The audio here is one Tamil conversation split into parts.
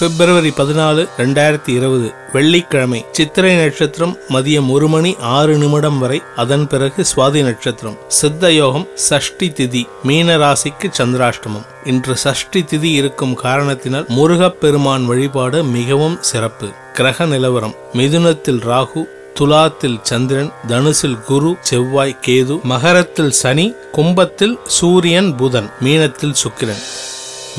பிப்ரவரி பதினாலு ரெண்டாயிரத்தி இருபது வெள்ளிக்கிழமை சித்திரை நட்சத்திரம் மதியம் ஒரு மணி ஆறு நிமிடம் வரை அதன் பிறகு சுவாதி நட்சத்திரம். சித்த யோகம் சஷ்டி திதி மீன ராசிக்கு சந்திராஷ்டமம். இன்று சஷ்டி திதி இருக்கும் காரணத்தினால் முருகப்பெருமான் வழிபாடு மிகவும் சிறப்பு. கிரக நிலவரம் மிதுனத்தில் ராகு துலாத்தில் சந்திரன் தனுசில் குரு செவ்வாய் கேது மகரத்தில் சனி கும்பத்தில் சூரியன் புதன் மீனத்தில் சுக்கிரன்.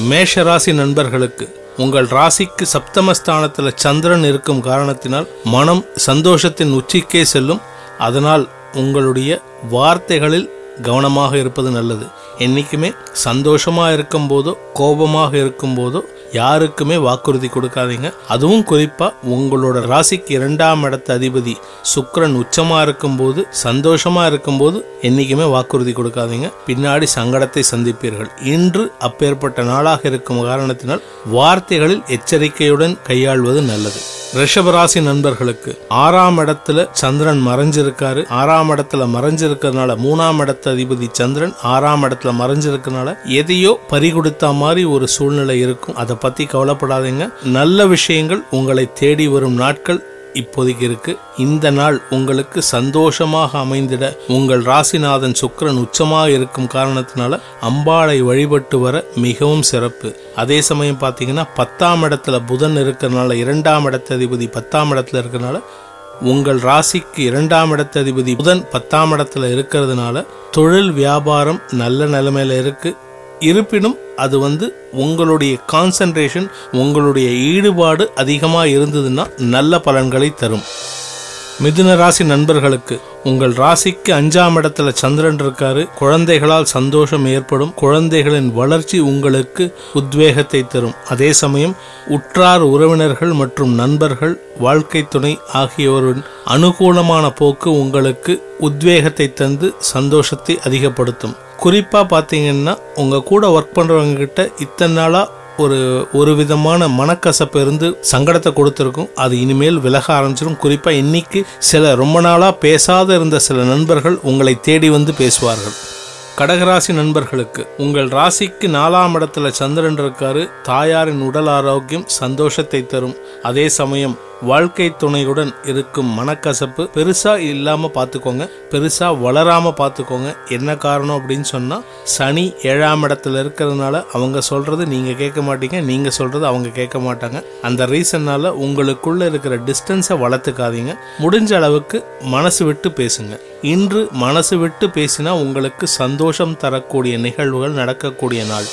மேஷராசி நண்பர்களுக்கு உங்கள் ராசிக்கு சப்தமஸ்தானத்தில் சந்திரன் இருக்கும் காரணத்தினால் மனம் சந்தோஷத்தின் உச்சிக்கே செல்லும். அதனால் உங்களுடைய வார்த்தைகளில் கவனமாக இருப்பது நல்லது. என்றைக்குமே சந்தோஷமாக இருக்கும் போதோ கோபமாக இருக்கும்போதோ யாருக்குமே வாக்குறுதி கொடுக்காதீங்க. அதுவும் குறிப்பா உங்களோட ராசிக்கு இரண்டாம் இடத்த அதிபதி சுக்ரன் உச்சமா இருக்கும்போது சந்தோஷமா இருக்கும்போது என்னைக்குமே வாக்குறுதி கொடுக்காதீங்க. பின்னாடி சங்கடத்தை சந்திப்பீர்கள். இன்று அப்பேற்பட்ட நாளாக இருக்கும் காரணத்தினால் வார்த்தைகளில் எச்சரிக்கையுடன் கையாள்வது நல்லது. ரிஷபராசி நண்பர்களுக்கு ஆறாம் இடத்துல சந்திரன் மறைஞ்சிருக்காரு. ஆறாம் இடத்துல மறைஞ்சிருக்கிறதுனால மூணாம் இடத்த அதிபதி சந்திரன் ஆறாம் இடத்துல மறைஞ்சிருக்கிறதுனால எதையோ பறிகொடுத்த மாதிரி ஒரு சூழ்நிலை இருக்கும். அதை பத்தி கவலைப்படாதீங்க. நல்ல விஷயங்கள் உங்களை தேடி வரும் நாட்கள் இப்போதைக்கு இருக்கு. இந்த நாள் உங்களுக்கு சந்தோஷமாக அமைந்திட உங்கள் ராசிநாதன் சுக்கிரன் உச்சமாக இருக்கும் காரணத்தினால அம்பாளை வழிபட்டு வர மிகவும் சிறப்பு. அதே சமயம் பார்த்தீங்கன்னா பத்தாம் இடத்துல புதன் இருக்கிறனால இரண்டாம் இடத்த அதிபதி பத்தாம் இடத்துல இருக்கிறனால உங்கள் ராசிக்கு இரண்டாம் இடத்த அதிபதி புதன் பத்தாம் இடத்துல இருக்கிறதுனால தொழில் வியாபாரம் நல்ல நிலைமையில இருக்கு. இருப்பினும் அது வந்து உங்களுடைய கான்சன்ட்ரேஷன் உங்களுடைய ஈடுபாடு அதிகமாக இருந்ததுன்னா நல்ல பலன்களை தரும். மிதுன ராசி நண்பர்களுக்கு உங்கள் ராசிக்கு அஞ்சாம் இடத்துல சந்திரன் இருக்காரு. குழந்தைகளால் சந்தோஷம் ஏற்படும். குழந்தைகளின் வளர்ச்சி உங்களுக்கு உத்வேகத்தை தரும். அதே சமயம் உற்றார் உறவினர்கள் மற்றும் நண்பர்கள் வாழ்க்கை துணை ஆகியோரின் அனுகூலமான போக்கு உங்களுக்கு உத்வேகத்தை தந்து சந்தோஷத்தை அதிகப்படுத்தும். குறிப்பாக பார்த்தீங்கன்னா உங்கள் கூட ஒர்க் பண்ணுறவங்கக்கிட்ட இத்தனை நாளாக ஒரு ஒரு விதமான மனக்கசப்பு இருந்து சங்கடத்தை கொடுத்துருக்கும். அது இனிமேல் விலக ஆரம்பிச்சிடும் குறிப்பாக இன்னைக்கு சில ரொம்ப நாளாக பேசாத இருந்த சில நண்பர்கள் உங்களை தேடி வந்து பேசுவார்கள். கடகராசி நண்பர்களுக்கு உங்கள் ராசிக்கு நாலாம் இடத்துல சந்திரன் இருக்காரு. தாயாரின் உடல் ஆரோக்கியம் சந்தோஷத்தை தரும். அதே சமயம் வாழ்க்கை துணையுடன் இருக்கும் மனக்கசப்பு பெருசா இல்லாம பாத்துக்கோங்க. பெருசா வளராம பாத்துக்கோங்க. என்ன காரணம் அப்படின்னு சொன்னா சனி ஏழாம் இடத்துல இருக்கிறதுனால அவங்க சொல்றது நீங்க கேட்க மாட்டீங்க நீங்க சொல்றது அவங்க கேட்க மாட்டாங்க. அந்த ரீசன்னால உங்களுக்குள்ள இருக்கிற டிஸ்டன்ஸை வளர்த்துக்காதீங்க. முடிஞ்ச அளவுக்கு மனசு விட்டு பேசுங்க. இன்று மனசு விட்டு பேசினா உங்களுக்கு சந்தோஷம் தரக்கூடிய நிகழ்வுகள் நடக்கக்கூடிய நாள்.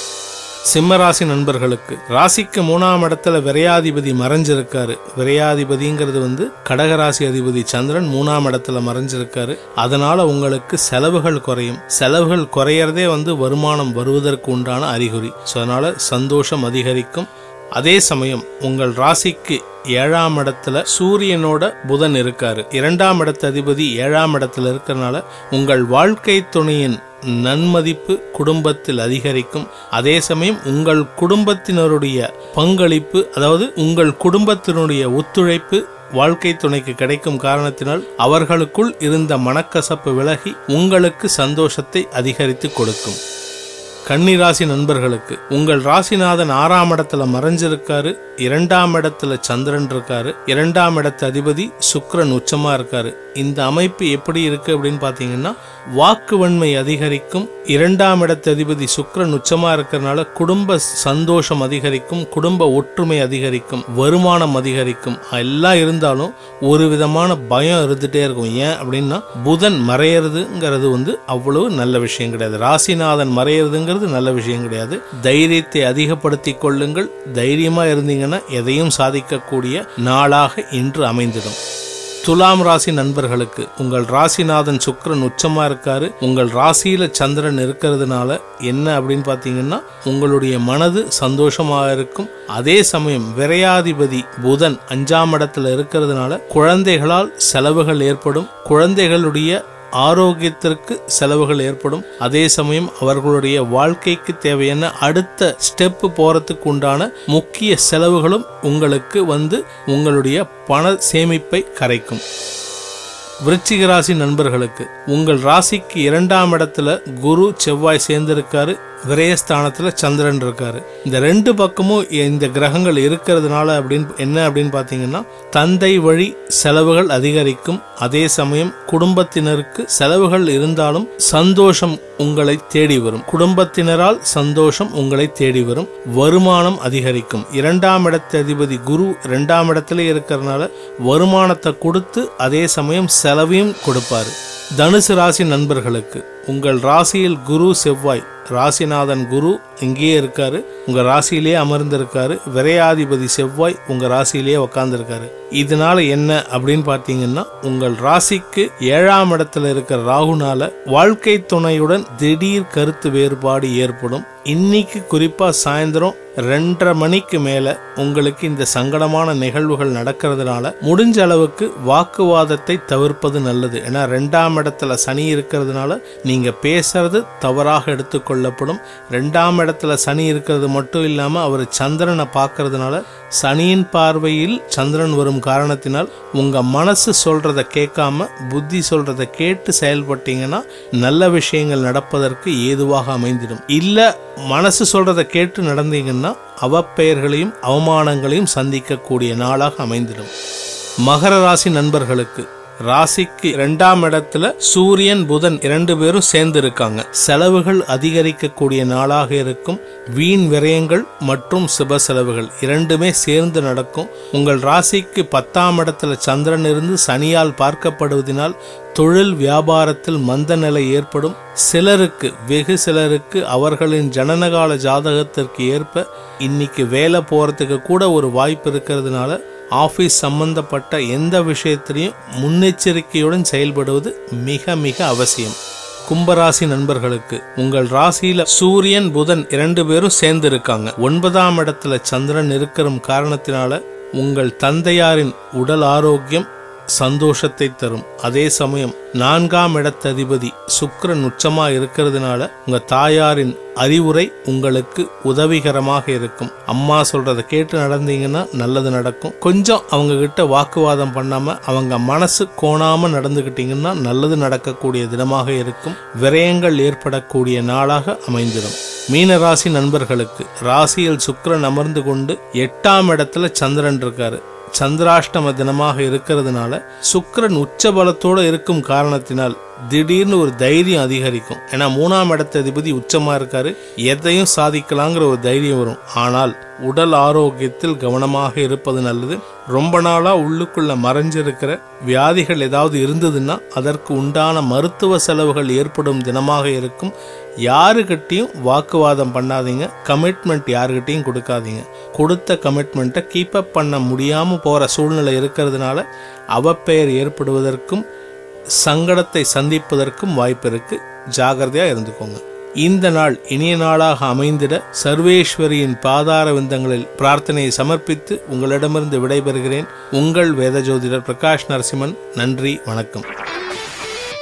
சிம்மராசி நண்பர்களுக்கு. ராசிக்கு மூணாம் இடத்துல விரையாதிபதி மறைஞ்சிருக்காரு. விரையாதிபதிங்கிறது வந்து கடகராசி அதிபதி சந்திரன் மூணாம் இடத்துல மறைஞ்சிருக்காரு. அதனால உங்களுக்கு செலவுகள் குறையும். செலவுகள் குறையறதே வந்து வருமானம் வருவதற்கு உண்டான அறிகுறி. ஸோ அதனால சந்தோஷம் அதிகரிக்கும். அதே சமயம் உங்கள் ராசிக்கு ஏழாம் இடத்துல சூரியனோட புதன் இருக்காரு. இரண்டாம் இடத்த அதிபதி ஏழாம் இடத்துல இருக்கிறனால உங்கள் வாழ்க்கை துணையின் நன்மதிப்பு குடும்பத்தில் அதிகரிக்கும். அதே சமயம் உங்கள் குடும்பத்தினருடைய பங்களிப்பு அதாவது உங்கள் குடும்பத்தினுடைய ஒத்துழைப்பு வாழ்க்கை துணைக்கு கிடைக்கும் காரணத்தினால் அவர்களுக்குள் இருந்த மனக்கசப்பு விலகி உங்களுக்கு சந்தோஷத்தை அதிகரித்து கொடுக்கும். கன்னிராசி நண்பர்களுக்கு உங்கள் ராசிநாதன் ஆறாம் இடத்துல மறைஞ்சிருக்காரு இரண்டாம் இடத்துல சந்திரன் இருக்காரு இரண்டாம் இடத்து அதிபதி சுக்ரன் உச்சமா இருக்காரு. இந்த அமைப்பு எப்படி இருக்கு அப்படின்னு பாத்தீங்கன்னா வாக்கு வன்மை அதிகரிக்கும் இரண்டாம் இடத்ததிபதி அதிபதி சுக்கிரன் உச்சமா இருக்கிறதுனால குடும்ப சந்தோஷம் அதிகரிக்கும் குடும்ப ஒற்றுமை அதிகரிக்கும் வருமானம் அதிகரிக்கும். எல்லாம் இருந்தாலும் ஒரு விதமான பயம் இருந்துட்டே இருக்கும். ஏன் அப்படின்னா புதன் மறையிறதுங்கிறது வந்து அவ்வளவு நல்ல விஷயம் கிடையாது. ராசிநாதன் மறையிறதுங்கிறது நல்ல விஷயம் கிடையாது. தைரியத்தை அதிகப்படுத்தி கொள்ளுங்கள். தைரியமா இருந்தீங்கன்னா எதையும் சாதிக்கக்கூடிய நாளாக இன்று அமைந்திடும். துலாம் ராசி நண்பர்களுக்கு உங்கள் ராசிநாதன் சுக்கரன் உச்சமா இருக்காரு உங்கள் ராசியில சந்திரன் இருக்கிறதுனால என்ன அப்படின்னு பாத்தீங்கன்னா உங்களுடைய மனது சந்தோஷமாக இருக்கும். அதே சமயம் விரையாதிபதி புதன் அஞ்சாம் இடத்துல இருக்கிறதுனால குழந்தைகளால் செலவுகள் ஏற்படும். குழந்தைகளுடைய ஆரோக்கியத்திற்கு செலவுகள் ஏற்படும். அதே சமயம் அவர்களுடைய வாழ்க்கைக்கு தேவையான அடுத்த ஸ்டெப் போறதுக்கு உண்டான முக்கிய செலவுகளும் உங்களுக்கு வந்து உங்களுடைய பண சேமிப்பை கரைக்கும். விருச்சிக ராசி நண்பர்களுக்கு உங்கள் ராசிக்கு இரண்டாம் இடத்துல குரு செவ்வாய் சேர்ந்திருக்காரு. விரயஸ்தானத்தில் சந்திரன் இருக்கார். இந்த ரெண்டு பக்கமும் இந்த கிரகங்கள் இருக்கிறதுனால அப்படின்னு என்ன அப்படின்னு பார்த்தீங்கன்னா தந்தை வழி செலவுகள் அதிகரிக்கும். அதே சமயம் குடும்பத்தினருக்கு செலவுகள் இருந்தாலும் சந்தோஷம் உங்களை தேடி வரும். குடும்பத்தினரால் சந்தோஷம் உங்களை தேடி வரும். வருமானம் அதிகரிக்கும். இரண்டாம் இடத்த அதிபதி குரு இரண்டாம் இடத்துல இருக்கிறதுனால வருமானத்தை கொடுத்து அதே சமயம் செலவையும் கொடுப்பாரு. தனுசு ராசி நண்பர்களுக்கு உங்கள் ராசியில் குரு செவ்வாய் ராசிநாதன் குரு இங்கேயே இருக்காரு உங்க ராசியிலேயே அமர்ந்திருக்காரு விரையாதிபதி செவ்வாய் உங்க ராசியிலேயே உக்காந்துருக்காரு. இதனால என்ன அப்படின்னு பாத்தீங்கன்னா உங்கள் ராசிக்கு ஏழாம் இடத்துல இருக்கிற ராகுனால வாழ்க்கை துணையுடன் திடீர் கருத்து வேறுபாடு ஏற்படும். இன்னைக்கு குறிப்பாக சாயந்தரம் ரெண்டரை மணிக்கு மேலே உங்களுக்கு இந்த சங்கடமான நிகழ்வுகள் நடக்கிறதுனால முடிஞ்ச அளவுக்கு வாக்குவாதத்தை தவிர்ப்பது நல்லது. ஏன்னா ரெண்டாம் இடத்துல சனி இருக்கிறதுனால நீங்கள் பேசுறது தவறாக எடுத்துக்கொள்ளப்படும் ரெண்டாம் இடத்துல சனி இருக்கிறது மட்டும் இல்லாமல் அவர் சந்திரனை பார்க்கறதுனால சனியின் பார்வையில் சந்திரன் வரும் காரணத்தினால் உங்கள் மனசு சொல்கிறத கேட்காம புத்தி சொல்கிறத கேட்டு செயல்பட்டீங்கன்னா நல்ல விஷயங்கள் நடப்பதற்கு ஏதுவாக அமைந்திடும். இல்லை மனசு சொல்கிறத கேட்டு நடந்தீங்கன்னா அவப்பெயர்களையும் அவமானங்களையும் சந்திக்கக்கூடிய நாளாக அமைந்திடும். மகர ராசி நண்பர்களுக்கு ராசிக்கு இரண்டாம் இடத்துல சூரியன் புதன் இரண்டு பேரும் சேர்ந்து இருக்காங்க செலவுகள் அதிகரிக்கக்கூடிய நாளாக இருக்கும். வீண் விரயங்கள் மற்றும் சுப செலவுகள் இரண்டுமே சேர்ந்து நடக்கும். உங்கள் ராசிக்கு பத்தாம் இடத்துல சந்திரன் இருந்து சனியால் பார்க்கப்படுவதனால் தொழில் வியாபாரத்தில் மந்த நிலை ஏற்படும். சிலருக்கு வெகு சிலருக்கு அவர்களின் ஜனனகால ஜாதகத்திற்கு ஏற்ப இன்னைக்கு வேலை போறதுக்கு கூட ஒரு வாய்ப்பு இருக்கிறதுனால ஆஃபீஸ் சம்பந்தப்பட்ட எந்த விஷயத்திலையும் முன்னெச்சரிக்கையுடன் செயல்படுவது மிக மிக அவசியம். கும்பராசி நண்பர்களுக்கு உங்கள் ராசியில சூரியன் புதன் இரண்டு பேரும் சேர்ந்து இருக்காங்க ஒன்பதாம் இடத்துல சந்திரன் இருக்கிற காரணத்தினால உங்கள் தந்தையாரின் உடல் ஆரோக்கியம் சந்தோஷத்தை தரும். அதே சமயம் நான்காம் இடத்ததிபதி சுக்கிரன் உச்சமாக இருக்கிறதுனால உங்க தாயாரின் அறிவுரை உங்களுக்கு உதவிகரமாக இருக்கும். அம்மா சொல்றத கேட்டு நடந்தீங்கன்னா நல்லது நடக்கும். கொஞ்சம் அவங்க கிட்ட வாக்குவாதம் பண்ணாம அவங்க மனசு கோணாம நடந்துகிட்டீங்கன்னா நல்லது நடக்கக்கூடிய தினமாக இருக்கும். விரயங்கள் ஏற்படக்கூடிய நாளாக அமைந்திடும். மீன ராசி நண்பர்களுக்கு ராசியில் சுக்கரன் அமர்ந்து கொண்டு எட்டாம் இடத்துல சந்திரன் இருக்காரு. சந்திராஷ்டம தினமாக இருக்கிறதுனால சுக்கிரன் உச்ச பலத்தோட இருக்கும் காரணத்தினால் திடீர்னு ஒரு தைரியம் அதிகரிக்கும். ஏன்னா மூணாம் இடத்த அதிபதி உச்சமாக இருக்காரு. எதையும் சாதிக்கலாங்கிற ஒரு தைரியம் வரும். ஆனால் உடல் ஆரோக்கியத்தில் கவனமாக இருப்பது நல்லது. ரொம்ப நாளாக உள்ளுக்குள்ள மறைஞ்சிருக்கிற வியாதிகள் ஏதாவது இருந்ததுன்னா அதற்கு உண்டான மருத்துவ செலவுகள் ஏற்படும் தினமாக இருக்கும். யாருக்கிட்டையும் வாக்குவாதம் பண்ணாதீங்க. கமிட்மெண்ட் யாருக்கிட்டையும் கொடுக்காதீங்க. கொடுத்த கமிட்மெண்ட்டை கீப் அப் பண்ண முடியாமல் போகிற சூழ்நிலை இருக்கிறதுனால அவப்பெயர் ஏற்படுவதற்கும் சங்கடத்தை சந்திப்பதற்கும் வாய்ப்பு இருக்கு ஜாகிரதையா இருந்துக்கோங்க. இந்த நாள் இனிய நாளாக அமைந்திட சர்வேஸ்வரியின் பாதார விந்தங்களில் பிரார்த்தனையை சமர்ப்பித்து உங்களிடமிருந்து விடைபெறுகிறேன். உங்கள் வேத ஜோதிடர் பிரகாஷ் நரசிம்மன் நன்றி வணக்கம்.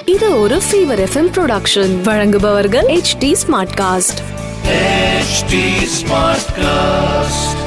இது ஒரு ஃபீவர் எஃப்எம் ப்ரொடக்ஷன் வழங்குபவர்கள் H T Smartcast HT Smartcast.